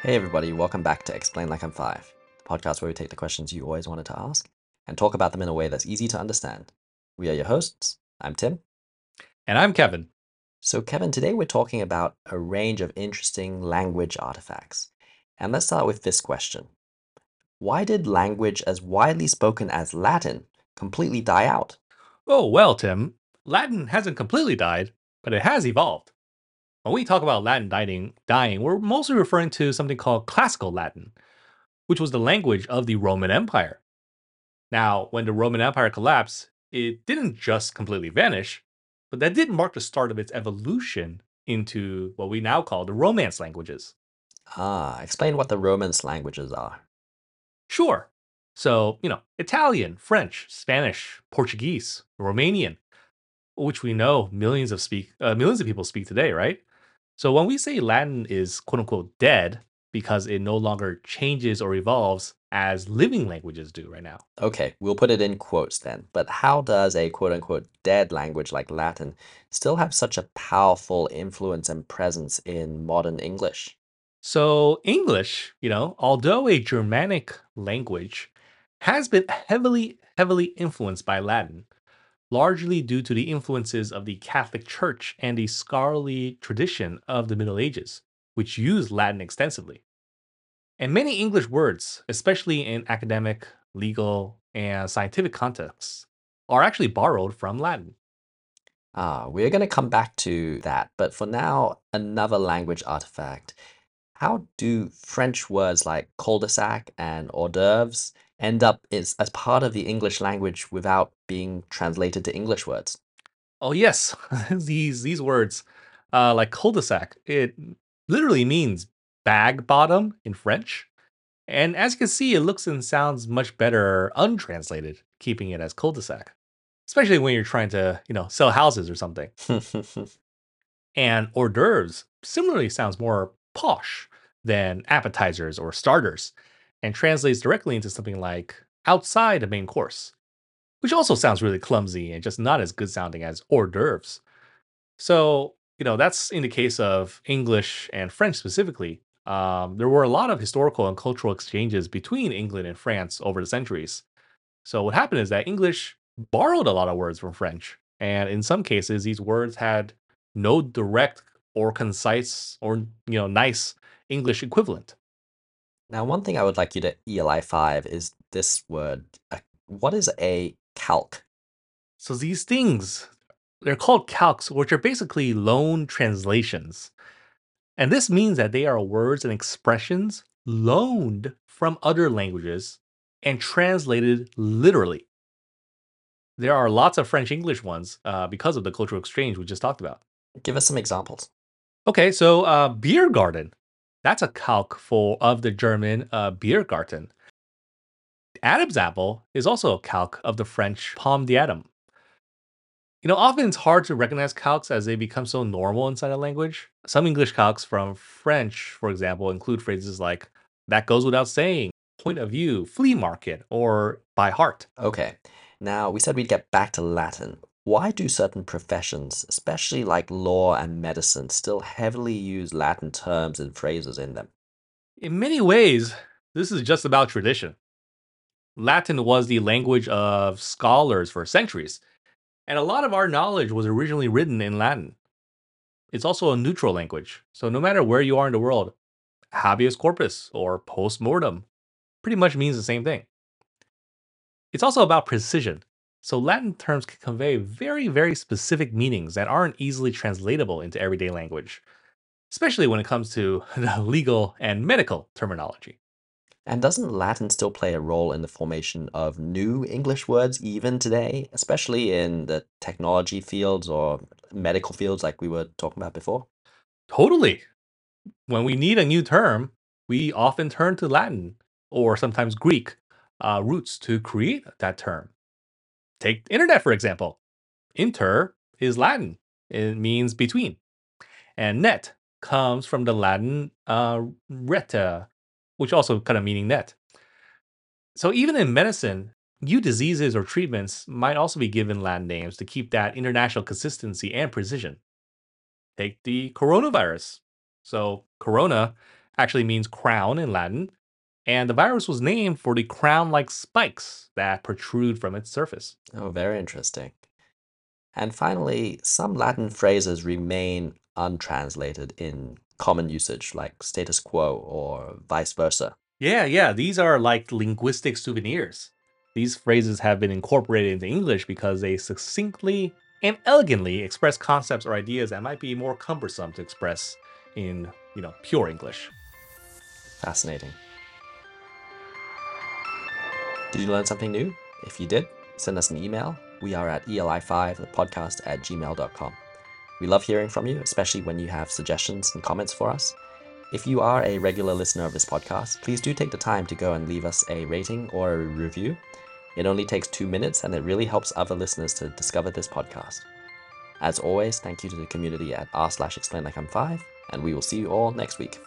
Hey, everybody, welcome back to Explain Like I'm Five, the podcast where we take the questions you always wanted to ask and talk about them in a way that's easy to understand. We are your hosts. I'm Tim. And I'm Kevin. So, Kevin, today we're talking about a range of interesting language artifacts. And let's start with this question Why did language as widely spoken as Latin completely die out? Oh, well, Tim, Latin hasn't completely died, but it has evolved. When we talk about Latin dying, dying, we're mostly referring to something called Classical Latin, which was the language of the Roman Empire. Now, when the Roman Empire collapsed, it didn't just completely vanish, but that did mark the start of its evolution into what we now call the Romance languages. Ah, explain what the Romance languages are. Sure. So, you know, Italian, French, Spanish, Portuguese, Romanian, which we know millions of speak uh, millions of people speak today, right? So when we say Latin is quote unquote dead because it no longer changes or evolves as living languages do right now. Okay, we'll put it in quotes then. But how does a quote unquote dead language like Latin still have such a powerful influence and presence in modern English? So English, you know, although a Germanic language, has been heavily, heavily influenced by Latin largely due to the influences of the Catholic Church and the scholarly tradition of the Middle Ages, which used Latin extensively. And many English words, especially in academic, legal, and scientific contexts, are actually borrowed from Latin. Ah, we're going to come back to that, but for now, another language artifact. How do French words like cul-de-sac and hors d'oeuvres end up is as part of the English language without being translated to English words. Oh yes, these these words, uh, like cul-de-sac, it literally means bag bottom in French. And as you can see, it looks and sounds much better untranslated, keeping it as cul-de-sac, especially when you're trying to, you know, sell houses or something. and hors d'oeuvres similarly sounds more posh than appetizers or starters and translates directly into something like outside a main course, which also sounds really clumsy and just not as good sounding as hors d'oeuvres. So, you know, that's in the case of English and French specifically. Um, there were a lot of historical and cultural exchanges between England and France over the centuries. So, what happened is that English borrowed a lot of words from French. And in some cases, these words had no direct or concise or, you know, nice English equivalent. Now, one thing I would like you to ELI 5 is this word. Uh, what is a calque? So these things, they're called calques, which are basically loan translations. And this means that they are words and expressions loaned from other languages and translated literally. There are lots of French English ones uh, because of the cultural exchange we just talked about. Give us some examples. Okay, so uh, beer garden that's a calque for of the German uh, Biergarten. Adam's apple is also a calque of the French pomme d'Adam. You know, often it's hard to recognize calques as they become so normal inside a language. Some English calques from French, for example, include phrases like that goes without saying, point of view, flea market, or by heart. Okay. Now, we said we'd get back to Latin. Why do certain professions, especially like law and medicine, still heavily use Latin terms and phrases in them? In many ways, this is just about tradition. Latin was the language of scholars for centuries, and a lot of our knowledge was originally written in Latin. It's also a neutral language, so no matter where you are in the world, habeas corpus or post mortem pretty much means the same thing. It's also about precision. So Latin terms can convey very, very specific meanings that aren't easily translatable into everyday language, especially when it comes to the legal and medical terminology. And doesn't Latin still play a role in the formation of new English words even today, especially in the technology fields or medical fields like we were talking about before? Totally. When we need a new term, we often turn to Latin or sometimes Greek uh, roots to create that term. Take internet, for example. Inter is Latin, it means between. And net comes from the Latin uh, reta, which also kind of meaning net. So even in medicine, new diseases or treatments might also be given Latin names to keep that international consistency and precision. Take the coronavirus. So corona actually means crown in Latin, and the virus was named for the crown like spikes that protrude from its surface. Oh, very interesting. And finally, some Latin phrases remain untranslated in common usage, like status quo or vice versa. Yeah, yeah, these are like linguistic souvenirs. These phrases have been incorporated into English because they succinctly and elegantly express concepts or ideas that might be more cumbersome to express in, you know, pure English. Fascinating. Did you learn something new? If you did, send us an email. We are at eli5, the podcast at gmail.com. We love hearing from you, especially when you have suggestions and comments for us. If you are a regular listener of this podcast, please do take the time to go and leave us a rating or a review. It only takes two minutes and it really helps other listeners to discover this podcast. As always, thank you to the community at r slash explain like I'm five, and we will see you all next week.